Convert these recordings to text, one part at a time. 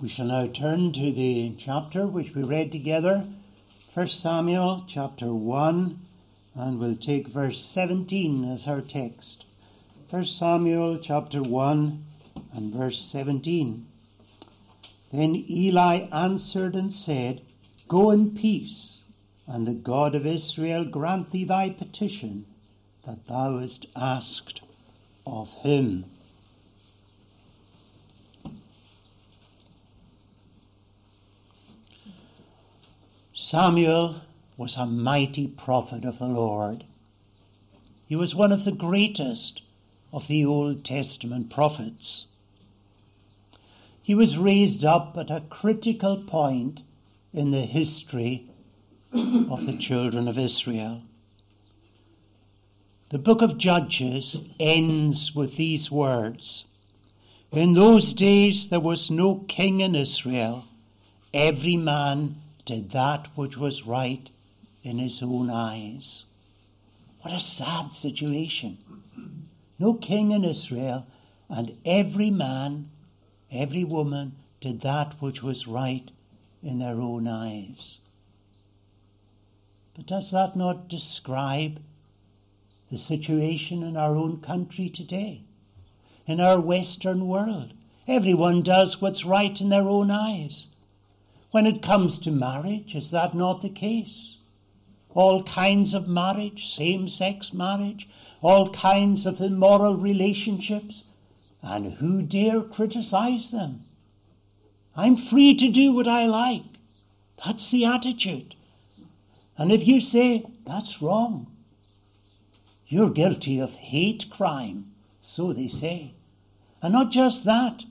We shall now turn to the chapter which we read together, 1 Samuel chapter 1, and we'll take verse 17 as our text. 1 Samuel chapter 1 and verse 17. Then Eli answered and said, Go in peace, and the God of Israel grant thee thy petition that thou hast asked of him. Samuel was a mighty prophet of the Lord. He was one of the greatest of the Old Testament prophets. He was raised up at a critical point in the history of the children of Israel. The book of Judges ends with these words In those days there was no king in Israel, every man did that which was right in his own eyes. What a sad situation. No king in Israel, and every man, every woman did that which was right in their own eyes. But does that not describe the situation in our own country today? In our Western world? Everyone does what's right in their own eyes. When it comes to marriage, is that not the case? All kinds of marriage, same sex marriage, all kinds of immoral relationships, and who dare criticize them? I'm free to do what I like. That's the attitude. And if you say, that's wrong, you're guilty of hate crime, so they say. And not just that,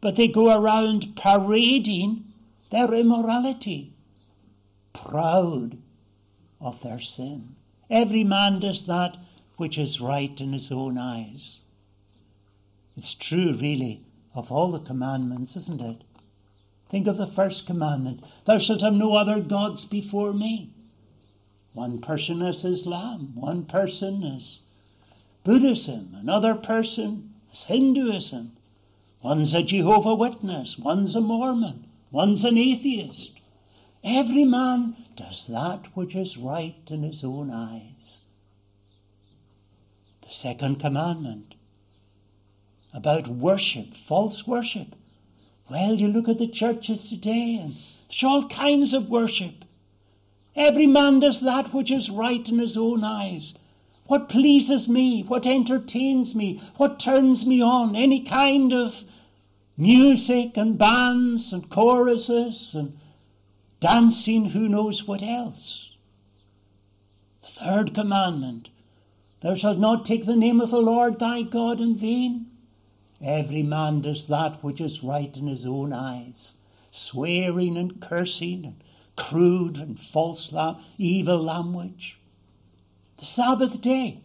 but they go around parading their immorality, proud of their sin. Every man does that which is right in his own eyes. It's true, really, of all the commandments, isn't it? Think of the first commandment Thou shalt have no other gods before me. One person is Islam, one person is Buddhism, another person is Hinduism, one's a Jehovah Witness, one's a Mormon, One's an atheist. Every man does that which is right in his own eyes. The second commandment about worship, false worship. Well, you look at the churches today and there's all kinds of worship. Every man does that which is right in his own eyes. What pleases me, what entertains me, what turns me on, any kind of music and bands and choruses and dancing, who knows what else. Third commandment Thou shalt not take the name of the Lord thy God in vain. Every man does that which is right in his own eyes, swearing and cursing and crude and false, la- evil language. The Sabbath day,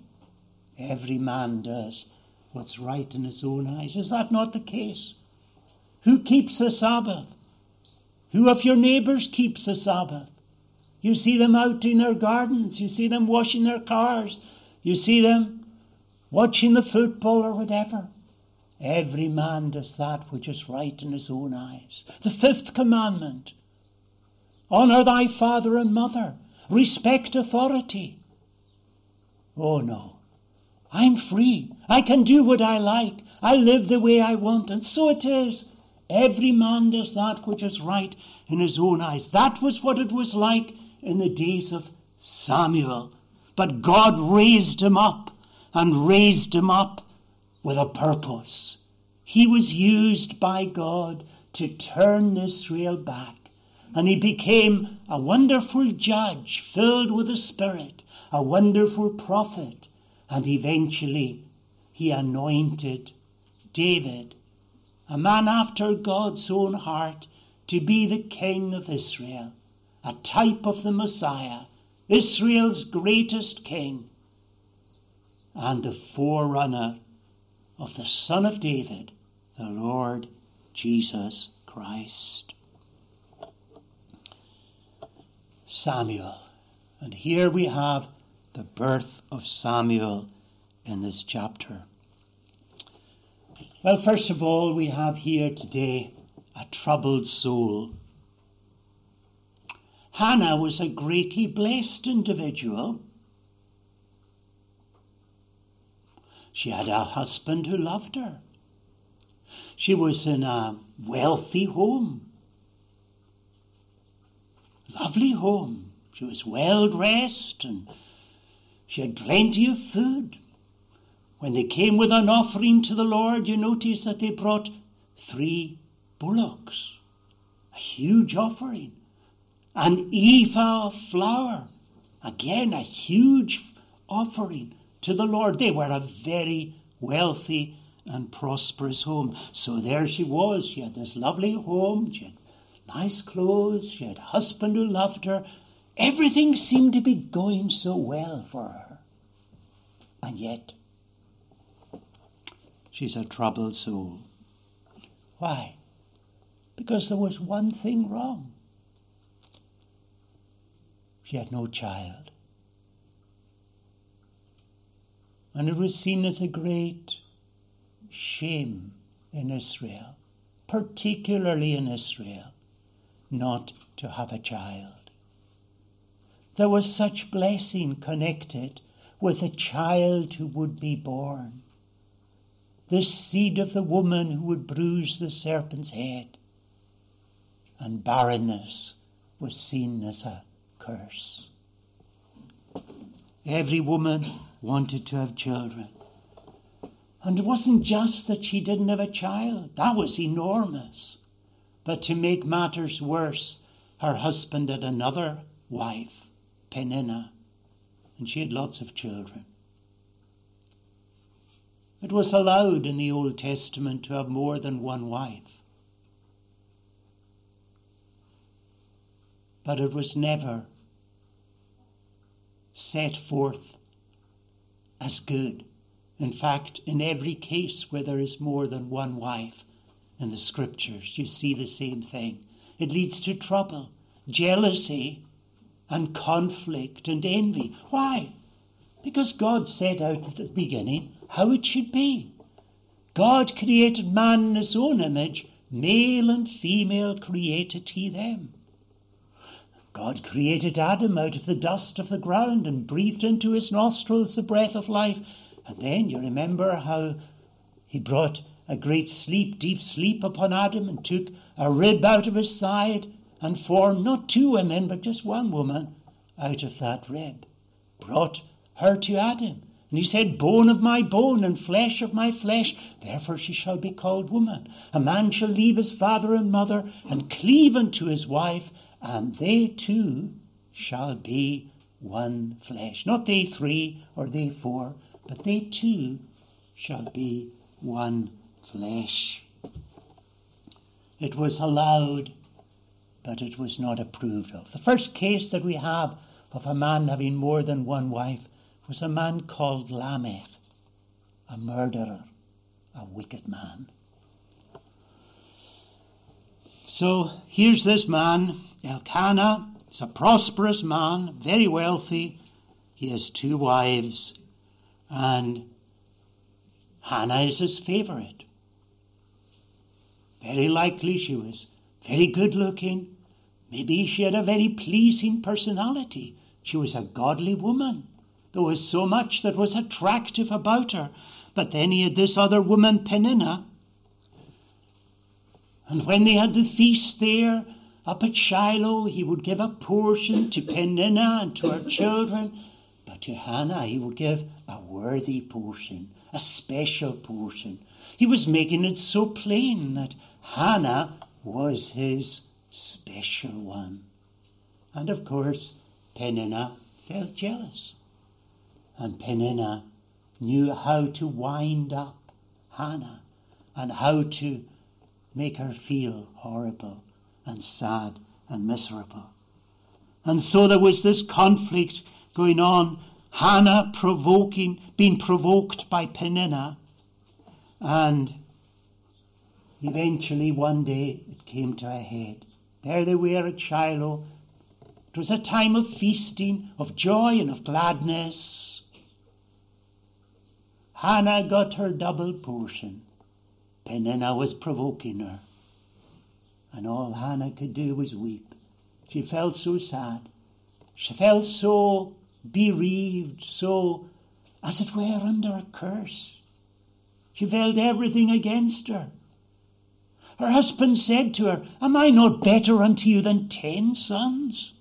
every man does what's right in his own eyes. Is that not the case? Who keeps the Sabbath? Who of your neighbours keeps the Sabbath? You see them out in their gardens, you see them washing their cars, you see them watching the football or whatever. Every man does that which is right in his own eyes. The fifth commandment Honour thy father and mother, respect authority. Oh no, I'm free. I can do what I like. I live the way I want, and so it is. Every man does that which is right in his own eyes. That was what it was like in the days of Samuel. But God raised him up and raised him up with a purpose. He was used by God to turn Israel back. And he became a wonderful judge filled with the Spirit, a wonderful prophet, and eventually he anointed David a man after God's own heart, to be the King of Israel, a type of the Messiah, Israel's greatest King, and the forerunner of the Son of David, the Lord Jesus Christ. Samuel. And here we have the birth of Samuel in this chapter. Well, first of all, we have here today a troubled soul. Hannah was a greatly blessed individual. She had a husband who loved her. She was in a wealthy home. Lovely home. She was well dressed and she had plenty of food. When they came with an offering to the Lord, you notice that they brought three bullocks, a huge offering, an ephah of flour, again a huge offering to the Lord. They were a very wealthy and prosperous home. So there she was. She had this lovely home. She had nice clothes. She had a husband who loved her. Everything seemed to be going so well for her. And yet, she's a troubled soul. Why? Because there was one thing wrong. She had no child. And it was seen as a great shame in Israel, particularly in Israel, not to have a child. There was such blessing connected with a child who would be born, the seed of the woman who would bruise the serpent's head, and barrenness was seen as a curse. Every woman wanted to have children. And it wasn't just that she didn't have a child, that was enormous. But to make matters worse, her husband had another wife, Peninnah, and she had lots of children. It was allowed in the Old Testament to have more than one wife. But it was never set forth as good. In fact, in every case where there is more than one wife in the scriptures, you see the same thing. It leads to trouble, jealousy, and conflict and envy. Why? Because God set out at the beginning how it should be. God created man in his own image, male and female created he them. God created Adam out of the dust of the ground and breathed into his nostrils the breath of life. And then you remember how he brought a great sleep, deep sleep upon Adam and took a rib out of his side and formed not two women, but just one woman out of that rib. Brought her to Adam. And he said, Bone of my bone and flesh of my flesh, therefore she shall be called woman. A man shall leave his father and mother and cleave unto his wife, and they two shall be one flesh. Not they three or they four, but they two shall be one flesh. It was allowed, but it was not approved of. The first case that we have of a man having more than one wife was a man called Lamech, a murderer, a wicked man. So here's this man Elkanah He's a prosperous man, very wealthy. He has two wives, and Hannah is his favorite. Very likely she was very good looking. Maybe she had a very pleasing personality. She was a godly woman. There was so much that was attractive about her. But then he had this other woman, Peninnah. And when they had the feast there, up at Shiloh, he would give a portion to Peninnah and to her children, but to Hannah he would give a worthy portion, a special portion. He was making it so plain that Hannah was his special one. And of course, Peninnah felt jealous. And Peninnah knew how to wind up Hannah and how to make her feel horrible and sad and miserable. And so there was this conflict going on. Hannah provoking, being provoked by Peninnah, and eventually one day it came to a head. There they were at Shiloh. It was a time of feasting, of joy, and of gladness. Hannah got her double portion. Peninnah was provoking her. And all Hannah could do was weep. She felt so sad. She felt so bereaved, so, as it were, under a curse. She felt everything against her. Her husband said to her, Am I not better unto you than ten sons?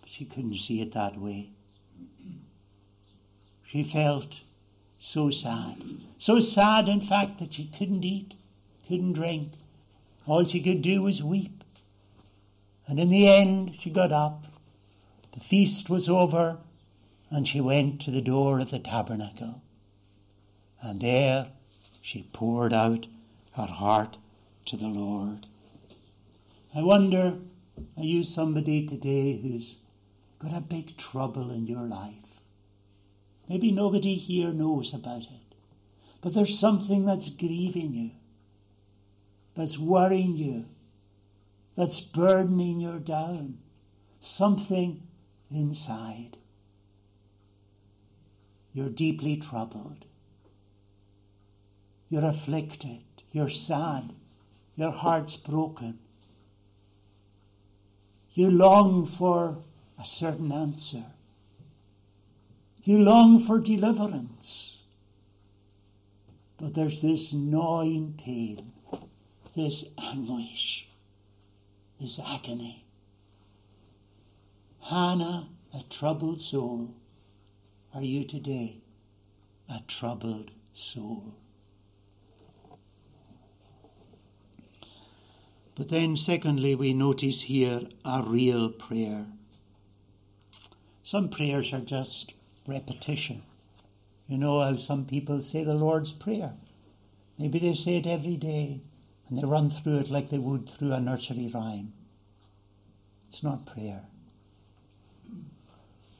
But she couldn't see it that way. She felt so sad. So sad, in fact, that she couldn't eat, couldn't drink. All she could do was weep. And in the end, she got up. The feast was over, and she went to the door of the tabernacle. And there she poured out her heart to the Lord. I wonder, are you somebody today who's got a big trouble in your life? Maybe nobody here knows about it, but there's something that's grieving you, that's worrying you, that's burdening you down, something inside. You're deeply troubled. You're afflicted. You're sad. Your heart's broken. You long for a certain answer. You long for deliverance. But there's this gnawing pain, this anguish, this agony. Hannah, a troubled soul. Are you today a troubled soul? But then, secondly, we notice here a real prayer. Some prayers are just repetition. You know how some people say the Lord's Prayer. Maybe they say it every day and they run through it like they would through a nursery rhyme. It's not prayer.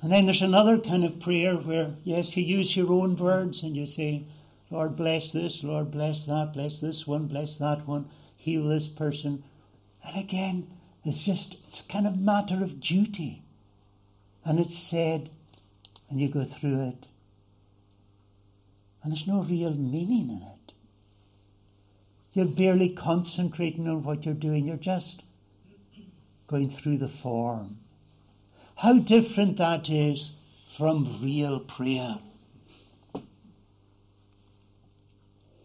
And then there's another kind of prayer where, yes, you use your own words and you say, Lord, bless this, Lord, bless that, bless this one, bless that one heal this person. And again, it's just it's a kind of matter of duty. And it's said, and you go through it. And there's no real meaning in it. You're barely concentrating on what you're doing, you're just going through the form. How different that is from real prayer.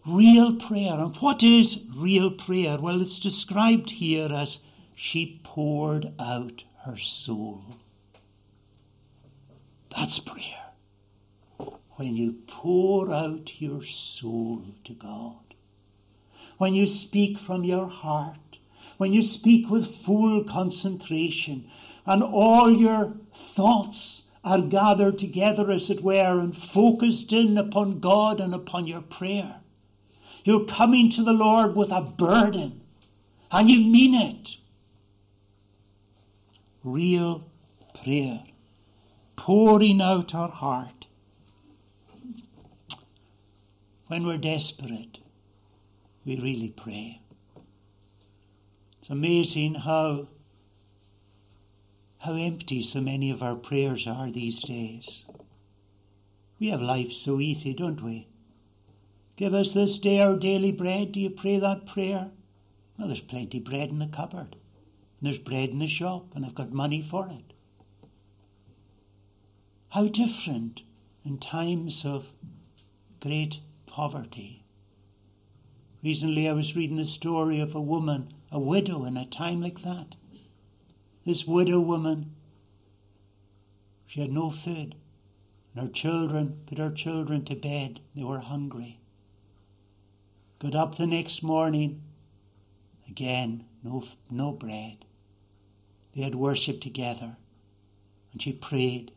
real prayer. And what is real prayer? Well, it's described here as she poured out her soul. That's prayer. When you pour out your soul to God, when you speak from your heart, when you speak with full concentration, and all your thoughts are gathered together, as it were, and focused in upon God and upon your prayer. You're coming to the Lord with a burden, and you mean it. Real prayer, pouring out our heart. When we're desperate, we really pray. It's amazing how how empty so many of our prayers are these days. We have life so easy, don't we? Give us this day our daily bread. Do you pray that prayer? Well, there's plenty bread in the cupboard. And there's bread in the shop, and I've got money for it. How different in times of great poverty. Recently, I was reading the story of a woman, a widow, in a time like that. This widow woman, she had no food, and her children put her children to bed. They were hungry. Got up the next morning. Again, no, no bread. They had worship together. And she prayed,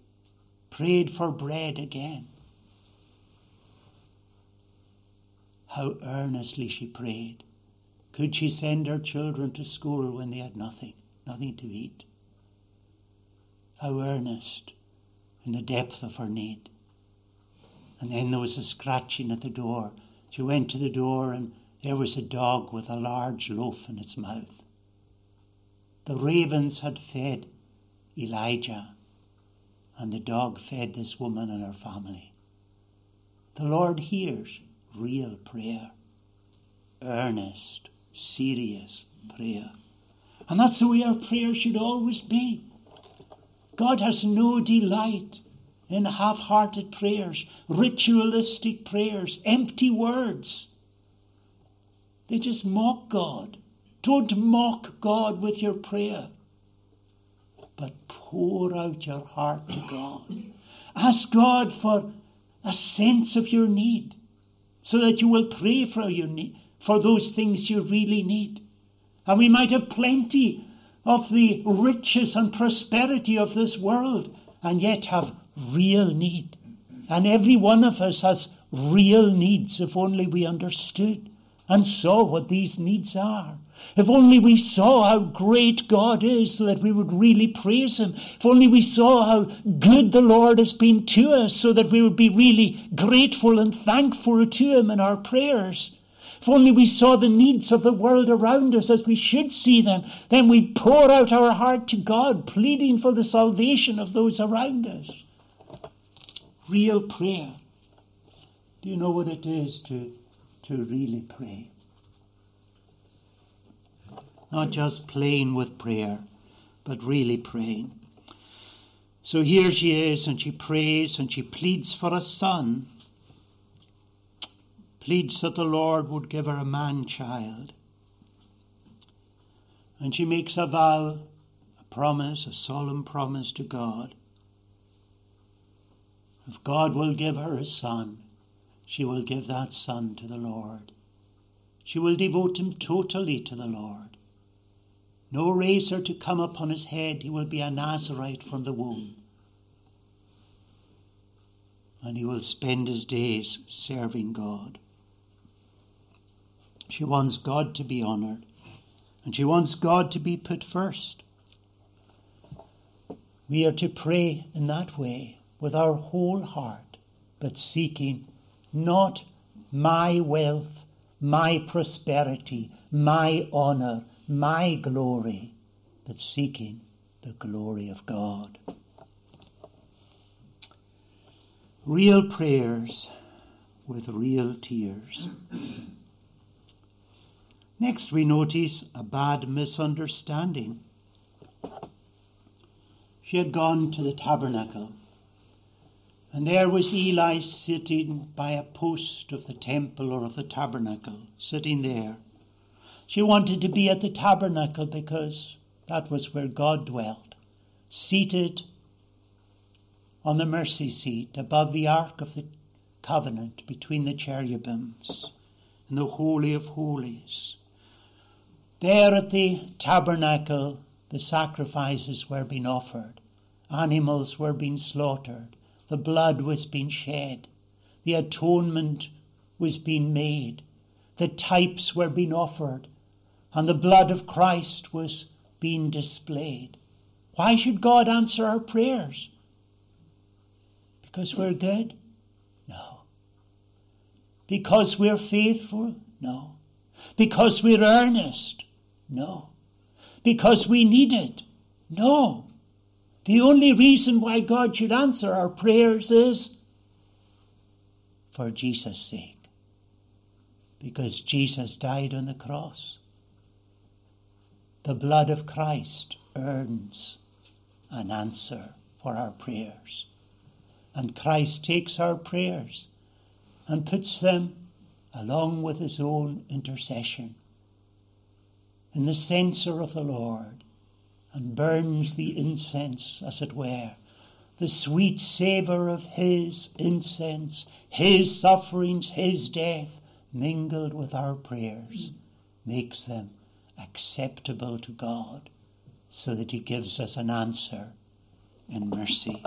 prayed for bread again. How earnestly she prayed. Could she send her children to school when they had nothing, nothing to eat? How earnest in the depth of her need. And then there was a scratching at the door. She went to the door, and there was a dog with a large loaf in its mouth. The ravens had fed Elijah, and the dog fed this woman and her family. The Lord hears real prayer, earnest, serious prayer. And that's the way our prayer should always be. God has no delight in half hearted prayers, ritualistic prayers, empty words. They just mock God. Don't mock God with your prayer, but pour out your heart to God. Ask God for a sense of your need so that you will pray for your need, for those things you really need. And we might have plenty of the riches and prosperity of this world and yet have real need. And every one of us has real needs if only we understood and saw what these needs are. If only we saw how great God is so that we would really praise Him. If only we saw how good the Lord has been to us so that we would be really grateful and thankful to Him in our prayers. If only we saw the needs of the world around us as we should see them, then we'd pour out our heart to God, pleading for the salvation of those around us. Real prayer. Do you know what it is to, to really pray? Not just playing with prayer, but really praying. So here she is, and she prays and she pleads for a son, pleads that the Lord would give her a man child. And she makes a vow, a promise, a solemn promise to God. If God will give her a son, she will give that son to the Lord. She will devote him totally to the Lord. No razor to come upon his head, he will be a Nazarite from the womb. And he will spend his days serving God. She wants God to be honoured, and she wants God to be put first. We are to pray in that way with our whole heart, but seeking not my wealth, my prosperity, my honour, my glory, but seeking the glory of God. Real prayers with real tears. Next, we notice a bad misunderstanding. She had gone to the tabernacle, and there was Eli sitting by a post of the temple or of the tabernacle, sitting there. She wanted to be at the tabernacle because that was where God dwelt, seated on the mercy seat above the Ark of the Covenant between the cherubims in the Holy of Holies. There at the tabernacle, the sacrifices were being offered, animals were being slaughtered, the blood was being shed, the atonement was being made, the types were being offered, and the blood of Christ was being displayed. Why should God answer our prayers? Because we're good? No. Because we're faithful? No. Because we're earnest? No. Because we need it? No. The only reason why God should answer our prayers is for Jesus' sake. Because Jesus died on the cross the blood of Christ earns an answer for our prayers. And Christ takes our prayers and puts them along with his own intercession in the censer of the Lord and burns the incense, as it were, the sweet savour of his incense, his sufferings, his death, mingled with our prayers, makes them acceptable to God so that He gives us an answer in mercy.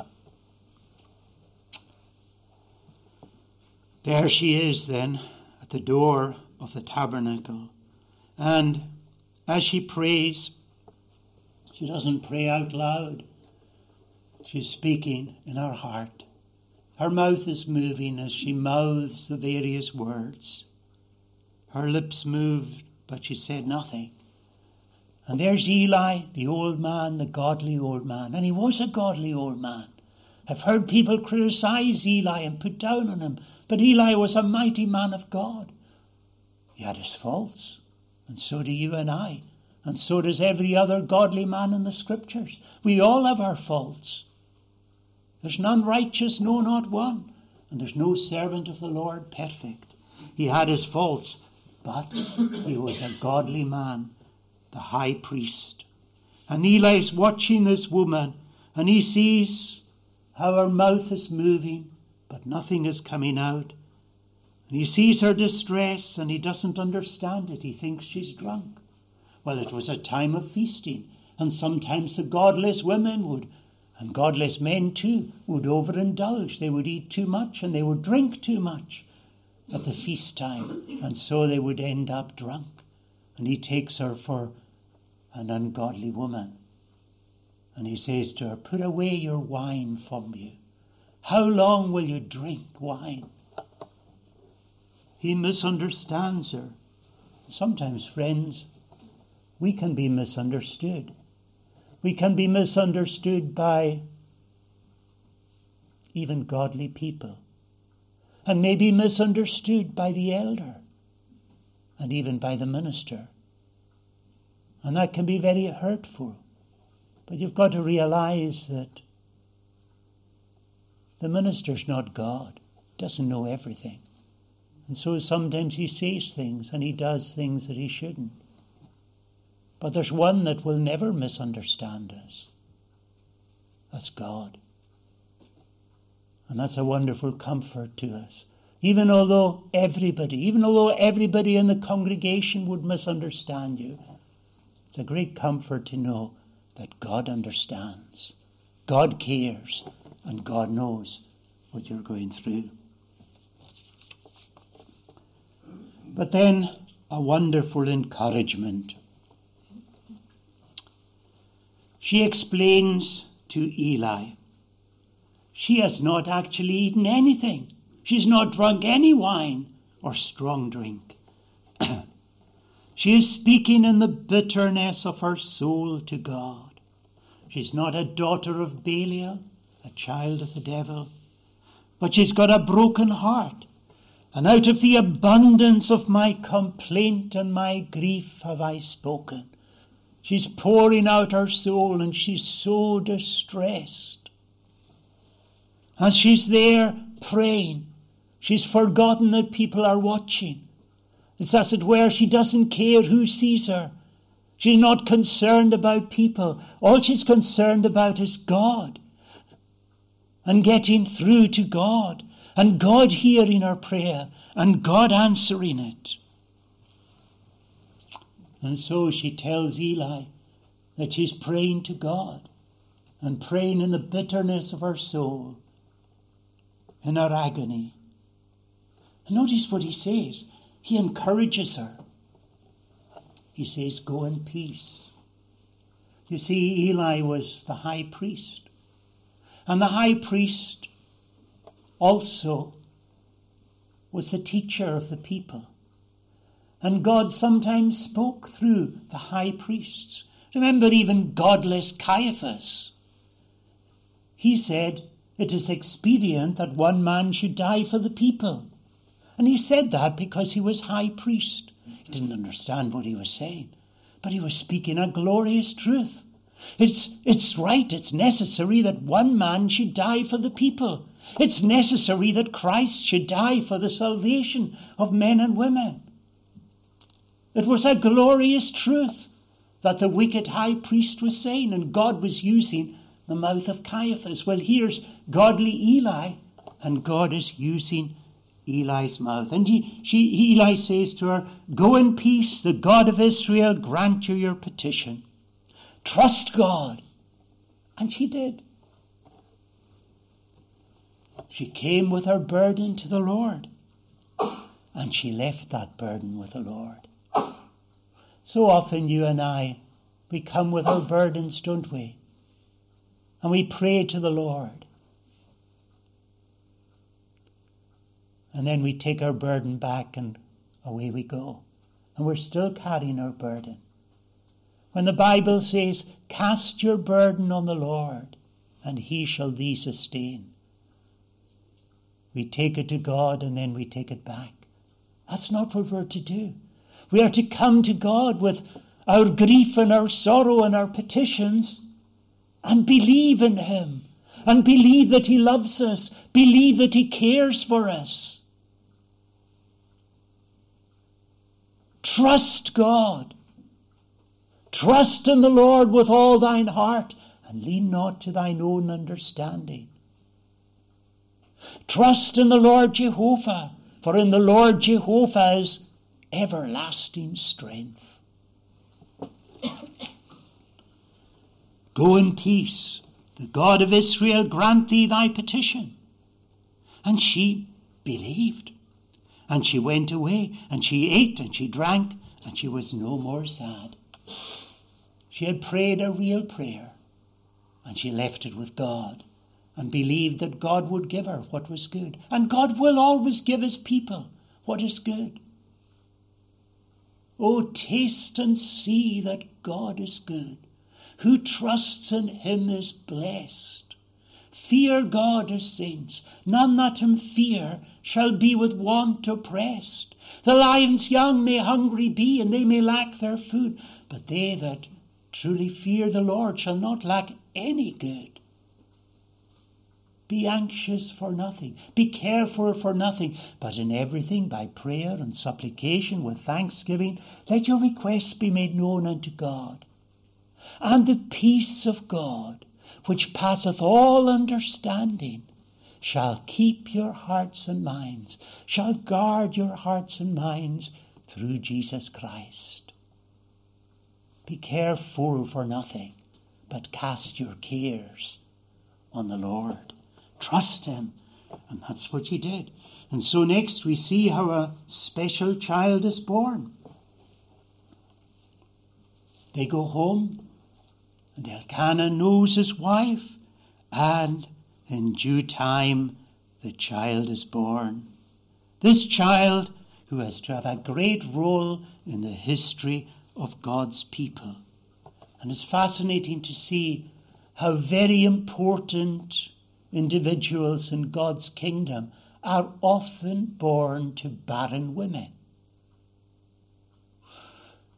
There she is then at the door of the tabernacle. And as she prays, she doesn't pray out loud. She's speaking in her heart. Her mouth is moving as she mouths the various words. Her lips moved, but she said nothing. And there's Eli, the old man, the godly old man. And he was a godly old man. I've heard people criticize Eli and put down on him, but Eli was a mighty man of God. He had his faults, and so do you and I. And so does every other godly man in the scriptures. We all have our faults. There's none righteous, no, not one. And there's no servant of the Lord perfect. He had his faults, but he was a godly man, the high priest. And Eli's watching this woman, and he sees how her mouth is moving, but nothing is coming out. And he sees her distress, and he doesn't understand it. He thinks she's drunk. Well, it was a time of feasting, and sometimes the godless women would, and godless men too, would overindulge. They would eat too much and they would drink too much at the feast time, and so they would end up drunk. And he takes her for an ungodly woman. And he says to her, Put away your wine from you. How long will you drink wine? He misunderstands her. Sometimes, friends, we can be misunderstood. We can be misunderstood by even godly people, and maybe misunderstood by the elder, and even by the minister. And that can be very hurtful. But you've got to realize that the minister's not God, doesn't know everything. And so sometimes he says things and he does things that he shouldn't. But there's one that will never misunderstand us. That's God. And that's a wonderful comfort to us. Even although everybody, even although everybody in the congregation would misunderstand you, it's a great comfort to know that God understands, God cares, and God knows what you're going through. But then a wonderful encouragement. She explains to Eli, she has not actually eaten anything. She's not drunk any wine or strong drink. she is speaking in the bitterness of her soul to God. She's not a daughter of Belial, a child of the devil, but she's got a broken heart. And out of the abundance of my complaint and my grief have I spoken. She's pouring out her soul and she's so distressed. As she's there praying, she's forgotten that people are watching. It's as it were, she doesn't care who sees her. She's not concerned about people. All she's concerned about is God and getting through to God and God hearing her prayer and God answering it. And so she tells Eli that she's praying to God and praying in the bitterness of her soul, in her agony. And notice what he says. He encourages her. He says, Go in peace. You see, Eli was the high priest. And the high priest also was the teacher of the people. And God sometimes spoke through the high priests. Remember, even godless Caiaphas. He said, It is expedient that one man should die for the people. And he said that because he was high priest. He didn't understand what he was saying, but he was speaking a glorious truth. It's, it's right, it's necessary that one man should die for the people. It's necessary that Christ should die for the salvation of men and women. It was a glorious truth that the wicked high priest was saying, and God was using the mouth of Caiaphas. Well, here's godly Eli, and God is using Eli's mouth. And he, she, Eli says to her, Go in peace, the God of Israel grant you your petition. Trust God. And she did. She came with her burden to the Lord, and she left that burden with the Lord. So often, you and I, we come with our burdens, don't we? And we pray to the Lord. And then we take our burden back and away we go. And we're still carrying our burden. When the Bible says, Cast your burden on the Lord, and he shall thee sustain. We take it to God and then we take it back. That's not what we're to do. We are to come to God with our grief and our sorrow and our petitions and believe in Him and believe that He loves us, believe that He cares for us. Trust God. Trust in the Lord with all thine heart and lean not to thine own understanding. Trust in the Lord Jehovah, for in the Lord Jehovah is everlasting strength. Go in peace. The God of Israel grant thee thy petition. And she believed. And she went away, and she ate, and she drank, and she was no more sad. She had prayed a real prayer, and she left it with God, and believed that God would give her what was good. And God will always give his people what is good. Oh, taste and see that God is good. Who trusts in him is blessed. Fear God as saints. None that him fear shall be with want oppressed. The lions young may hungry be, and they may lack their food, but they that truly fear the Lord shall not lack any good. Be anxious for nothing, be careful for nothing, but in everything by prayer and supplication with thanksgiving, let your requests be made known unto God and the peace of God, which passeth all understanding, shall keep your hearts and minds, shall guard your hearts and minds through Jesus Christ. Be careful for nothing, but cast your cares on the Lord. Trust Him. And that's what he did. And so next we see how a special child is born. They go home and Elkanah knows his wife, and in due time the child is born. This child who has to have a great role in the history of God's people. And it's fascinating to see how very important individuals in God's kingdom are often born to barren women.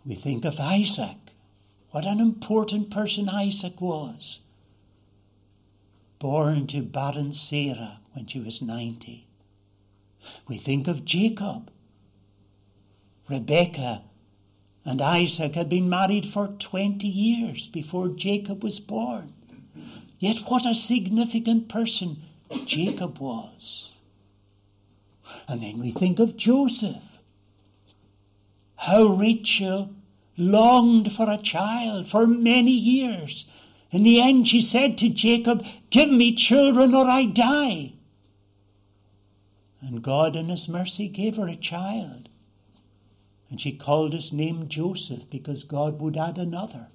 We think of Isaac, what an important person Isaac was. Born to barren Sarah when she was 90. We think of Jacob. Rebekah and Isaac had been married for 20 years before Jacob was born. Yet, what a significant person Jacob was. And then we think of Joseph. How Rachel longed for a child for many years. In the end, she said to Jacob, Give me children or I die. And God, in His mercy, gave her a child. And she called his name Joseph because God would add another.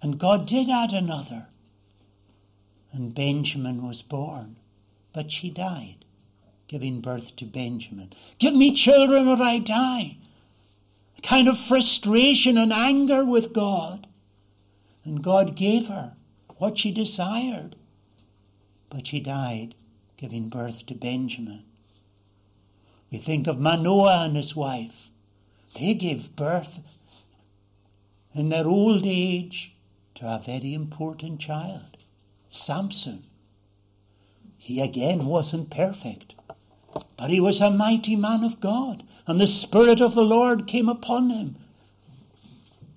And God did add another. And Benjamin was born, but she died, giving birth to Benjamin. Give me children or I die kind of frustration and anger with God. And God gave her what she desired. But she died, giving birth to Benjamin. We think of Manoah and his wife. They gave birth in their old age to a very important child, Samson. He again wasn't perfect, but he was a mighty man of God and the Spirit of the Lord came upon him.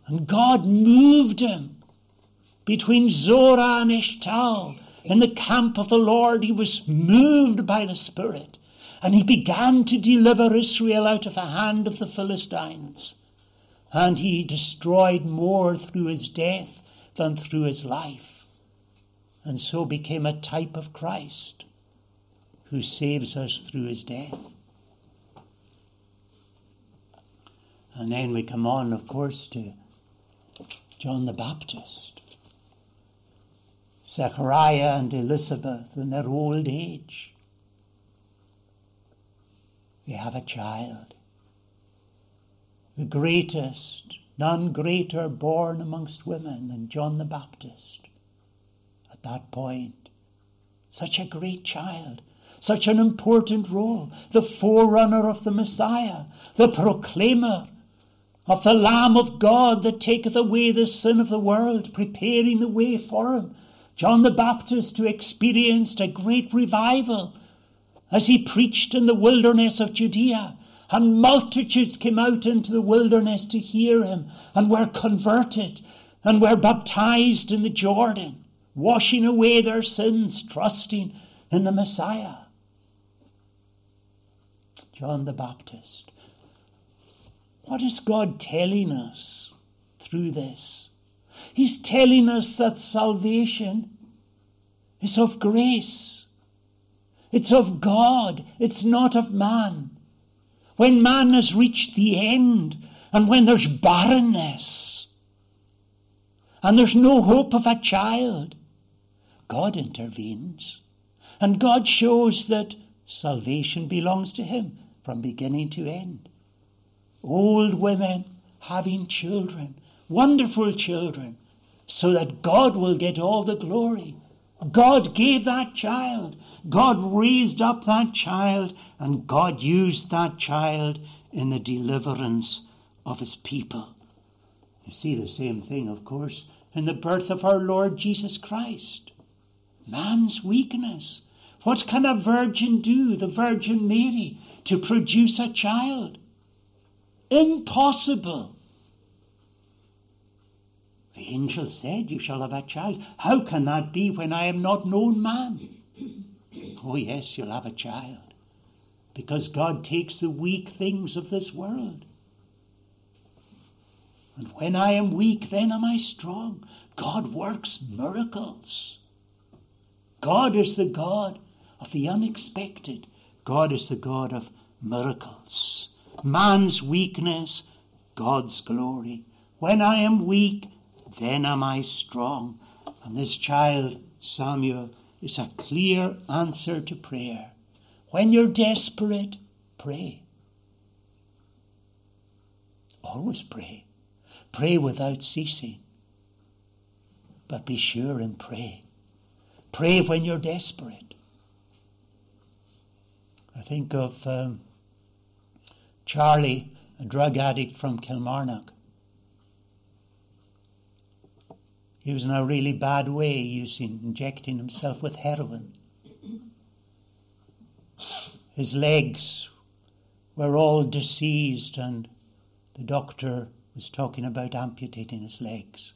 And God moved him between Zorah and Eshtaol. In the camp of the Lord, he was moved by the Spirit, and he began to deliver Israel out of the hand of the Philistines. And he destroyed more through his death than through his life, and so became a type of Christ who saves us through his death. And then we come on, of course, to John the Baptist, Zechariah and Elizabeth in their old age. They have a child. The greatest, none greater born amongst women than John the Baptist. At that point, such a great child such an important role, the forerunner of the Messiah, the proclaimer of the Lamb of God that taketh away the sin of the world, preparing the way for him. John the Baptist, who experienced a great revival as he preached in the wilderness of Judea, and multitudes came out into the wilderness to hear him and were converted and were baptized in the Jordan, washing away their sins, trusting in the Messiah. John the Baptist. What is God telling us through this? He's telling us that salvation is of grace. It's of God. It's not of man. When man has reached the end and when there's barrenness and there's no hope of a child, God intervenes. And God shows that salvation belongs to Him from beginning to end. Old women having children, wonderful children, so that God will get all the glory. God gave that child. God raised up that child, and God used that child in the deliverance of his people. You see the same thing, of course, in the birth of our Lord Jesus Christ. Man's weakness. What can a virgin do, the Virgin Mary, to produce a child? Impossible. The angel said, You shall have a child. How can that be when I am not known man? Oh, yes, you'll have a child. Because God takes the weak things of this world. And when I am weak, then am I strong. God works miracles. God is the God of the unexpected. God is the God of miracles. Man's weakness, God's glory. When I am weak, then am I strong. And this child, Samuel, is a clear answer to prayer. When you're desperate, pray. Always pray. Pray without ceasing. But be sure and pray. Pray when you're desperate. I think of um, Charlie, a drug addict from Kilmarnock. He was in a really bad way, using injecting himself with heroin. His legs were all diseased, and the doctor was talking about amputating his legs.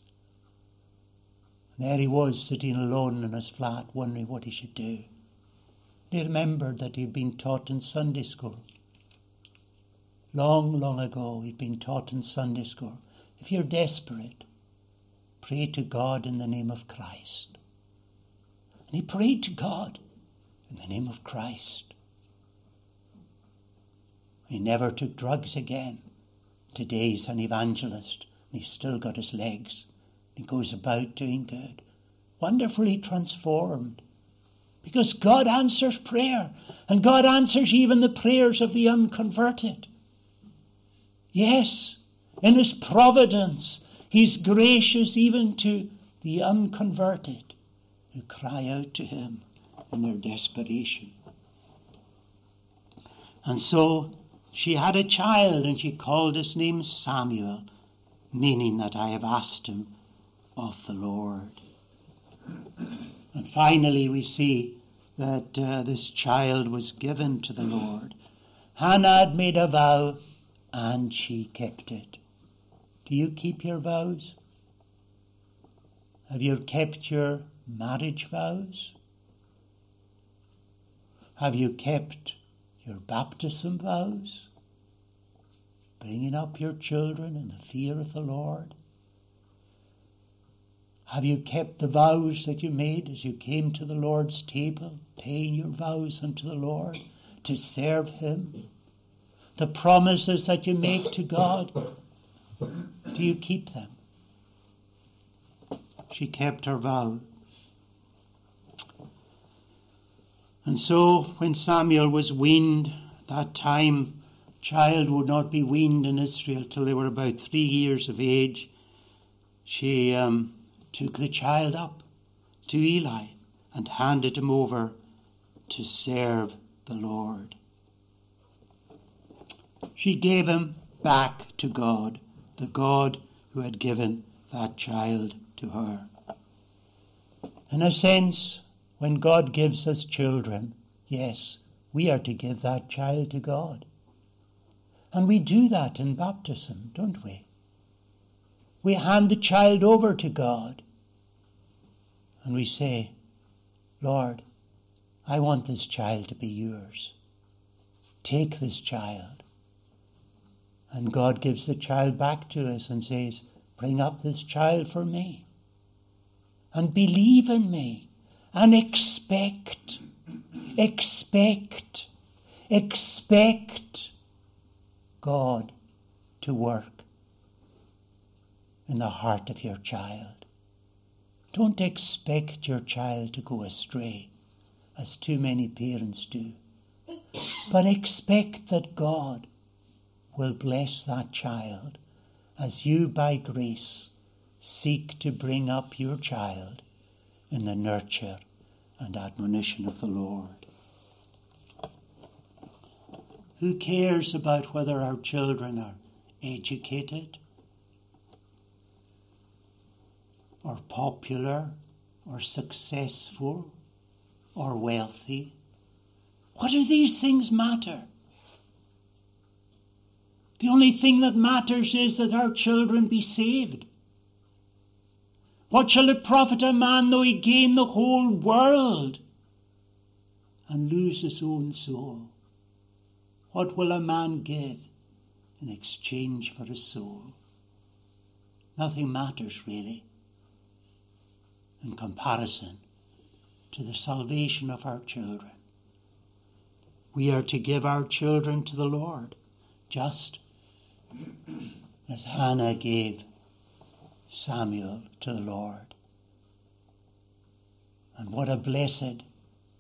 And there he was sitting alone in his flat, wondering what he should do. He remembered that he'd been taught in Sunday school. Long, long ago, he'd been taught in Sunday school. If you're desperate, Pray to God in the name of Christ. And he prayed to God in the name of Christ. He never took drugs again. Today he's an evangelist and he's still got his legs. He goes about doing good. Wonderfully transformed. Because God answers prayer and God answers even the prayers of the unconverted. Yes, in his providence, He's gracious even to the unconverted who cry out to Him in their desperation. And so she had a child and she called his name Samuel, meaning that I have asked him of the Lord. And finally, we see that uh, this child was given to the Lord. Hannah had made a vow and she kept it. Do you keep your vows? Have you kept your marriage vows? Have you kept your baptism vows? Bringing up your children in the fear of the Lord? Have you kept the vows that you made as you came to the Lord's table, paying your vows unto the Lord to serve Him? The promises that you make to God do you keep them? She kept her vow. And so, when Samuel was weaned, that time, child would not be weaned in Israel till they were about three years of age. She um, took the child up to Eli and handed him over to serve the Lord. She gave him back to God the God who had given that child to her. In a sense, when God gives us children, yes, we are to give that child to God. And we do that in baptism, don't we? We hand the child over to God and we say, Lord, I want this child to be yours. Take this child. And God gives the child back to us and says, Bring up this child for me. And believe in me. And expect, expect, expect God to work in the heart of your child. Don't expect your child to go astray, as too many parents do, but expect that God will bless that child as you, by grace, seek to bring up your child in the nurture and admonition of the Lord. Who cares about whether our children are educated or popular or successful or wealthy? What do these things matter? The only thing that matters is that our children be saved. What shall it profit a man though he gain the whole world and lose his own soul? What will a man give in exchange for his soul? Nothing matters really in comparison to the salvation of our children. We are to give our children to the Lord, just as Hannah gave Samuel to the Lord. And what a blessed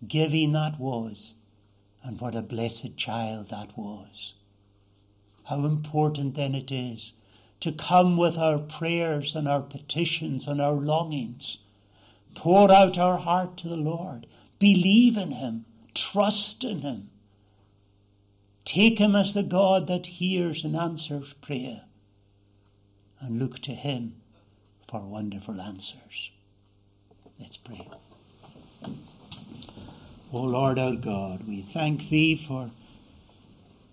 giving that was, and what a blessed child that was. How important then it is to come with our prayers and our petitions and our longings, pour out our heart to the Lord, believe in Him, trust in Him. Take Him as the God that hears and answers prayer, and look to Him for wonderful answers. Let's pray. O Lord our God, we thank Thee for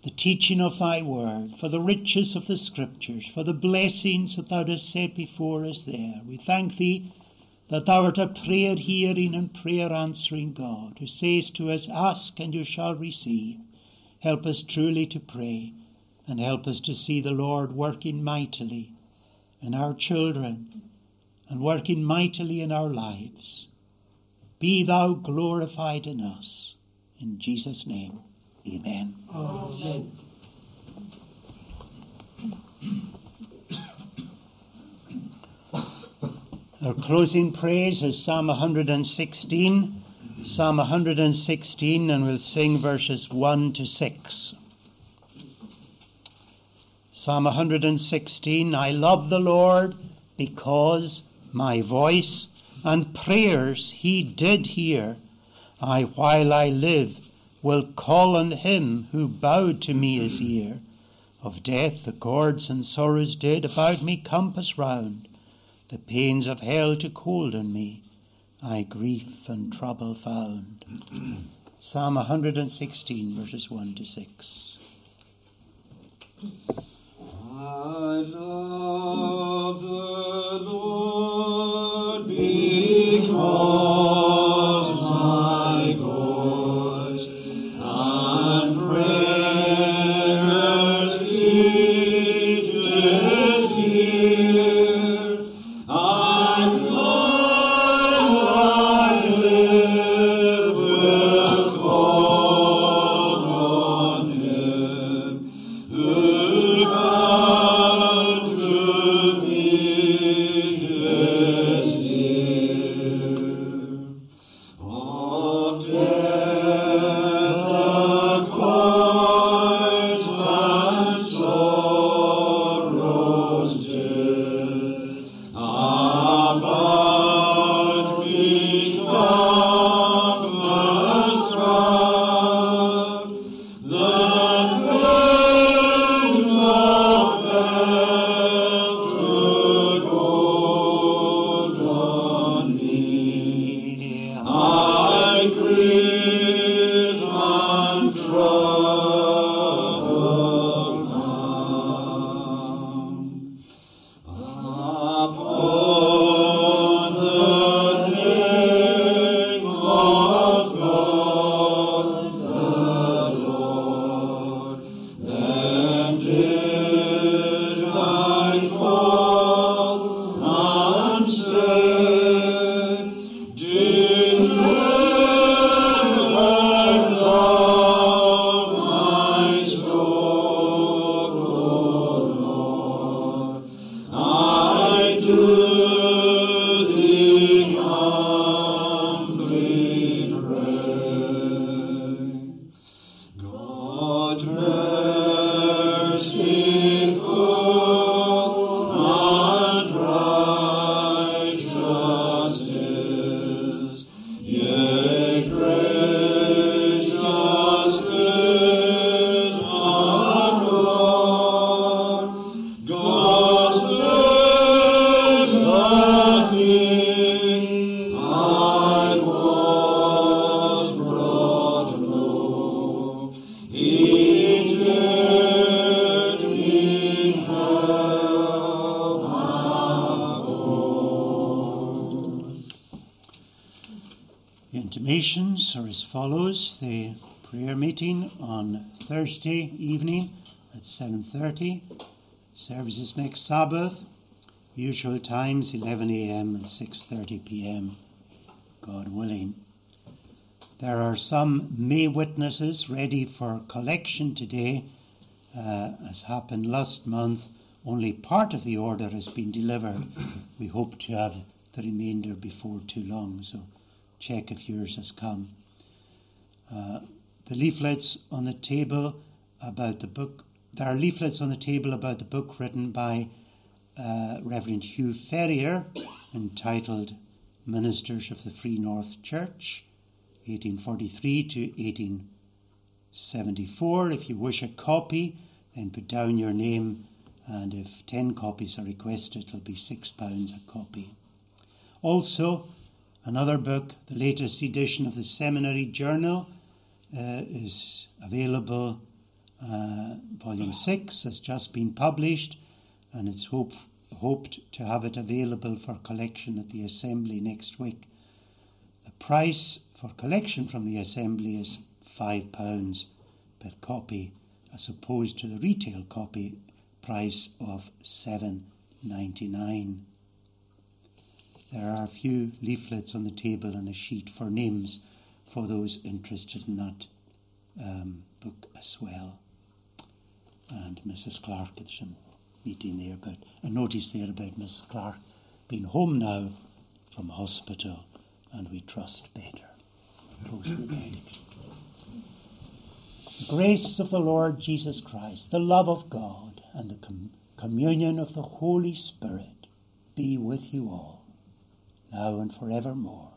the teaching of Thy word, for the riches of the Scriptures, for the blessings that Thou hast set before us there. We thank Thee that Thou art a prayer hearing and prayer answering God, who says to us, Ask and you shall receive. Help us truly to pray, and help us to see the Lord working mightily in our children and working mightily in our lives. Be thou glorified in us. In Jesus' name, amen. Amen. Our closing praise is Psalm 116. Psalm 116, and we'll sing verses 1 to 6. Psalm 116 I love the Lord because my voice and prayers he did hear. I, while I live, will call on him who bowed to me his ear. Of death the cords and sorrows did about me compass round, the pains of hell took hold on me. I grief and trouble found. Psalm 116, verses 1 to 6. I love the Lord because meeting on Thursday evening at 7.30. Services next Sabbath. Usual times 11 a.m. and 6.30 p.m. God willing. There are some May witnesses ready for collection today. Uh, as happened last month, only part of the order has been delivered. we hope to have the remainder before too long, so check if yours has come. Uh, the leaflets on the table about the book, there are leaflets on the table about the book written by uh, Reverend Hugh Ferrier entitled Ministers of the Free North Church, 1843 to 1874. If you wish a copy, then put down your name, and if 10 copies are requested, it'll be £6 a copy. Also, another book, the latest edition of the Seminary Journal, is available. Uh, volume 6 has just been published, and it's hope, hoped to have it available for collection at the Assembly next week. The price for collection from the Assembly is £5 per copy, as opposed to the retail copy price of seven ninety nine. There are a few leaflets on the table and a sheet for names for those interested in that um, book as well. And Mrs. Clark, there's a meeting there about a notice there about Mrs. Clark being home now from hospital, and we trust better. Close the benediction. The grace of the Lord Jesus Christ, the love of God, and the com- communion of the Holy Spirit be with you all, now and forevermore.